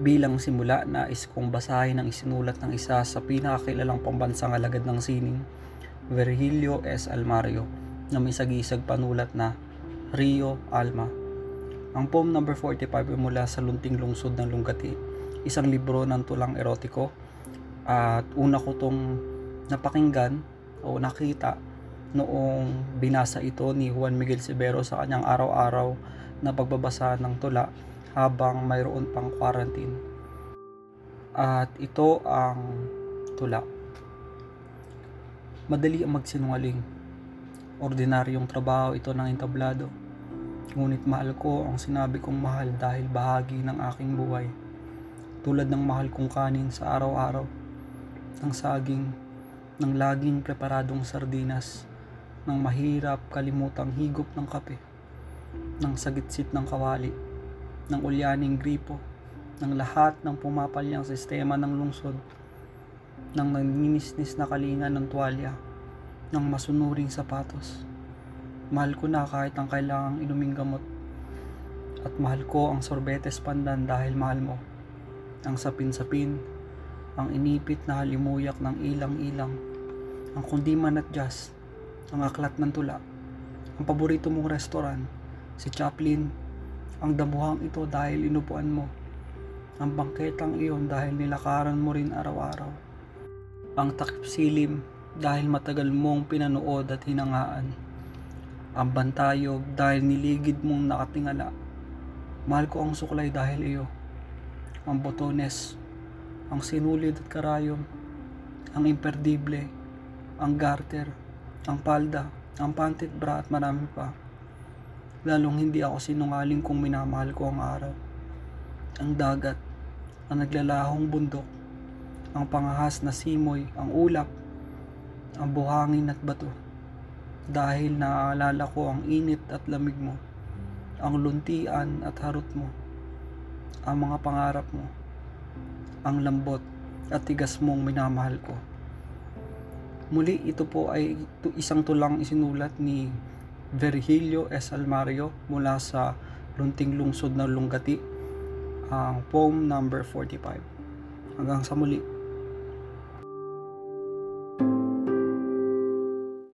Bilang simula, nais kong basahin ang isinulat ng isa sa pinakakilalang pambansang alagad ng sining, Virgilio S. Almario, na may sagisag panulat na Rio Alma. Ang poem number 45 ay mula sa Lunting Lungsod ng Lungati, isang libro ng tulang erotiko at una ko tong napakinggan o nakita noong binasa ito ni Juan Miguel Severo sa kanyang araw-araw na pagbabasa ng tula habang mayroon pang quarantine. At ito ang tula. Madali ang magsinungaling. Ordinaryong trabaho ito ng entablado. Ngunit mahal ko ang sinabi kong mahal dahil bahagi ng aking buhay. Tulad ng mahal kong kanin sa araw-araw. Ng saging, ng laging preparadong sardinas, ng mahirap kalimutang higop ng kape, ng sagitsit ng kawali, ng ulyaning gripo, ng lahat ng pumapalyang sistema ng lungsod, ng nanginisnis na kalinga ng tuwalya, ng masunuring sapatos. Mahal ko na kahit ang kailangang inuming gamot. At mahal ko ang sorbetes pandan dahil mahal mo. Ang sapin-sapin, ang inipit na halimuyak ng ilang-ilang, ang kundiman at jazz, ang aklat ng tula, ang paborito mong restaurant, si Chaplin, ang damuhang ito dahil inupuan mo. Ang bangketang iyon dahil nilakaran mo rin araw-araw. Ang takip silim dahil matagal mong pinanood at hinangaan. Ang bantayog dahil niligid mong nakatingala. Mahal ko ang suklay dahil iyo. Ang botones, ang sinulid at karayom, ang imperdible, ang garter, ang palda, ang pantit bra at marami pa. Lalong hindi ako sinungaling kung minamahal ko ang araw. Ang dagat, ang naglalahong bundok, ang pangahas na simoy, ang ulap, ang buhangin at bato. Dahil naaalala ko ang init at lamig mo, ang luntian at harot mo, ang mga pangarap mo, ang lambot at tigas mong minamahal ko. Muli, ito po ay isang tulang isinulat ni Virgilio S. Almario mula sa Lunting Lungsod ng Lungati, ang poem number 45. Hanggang sa muli.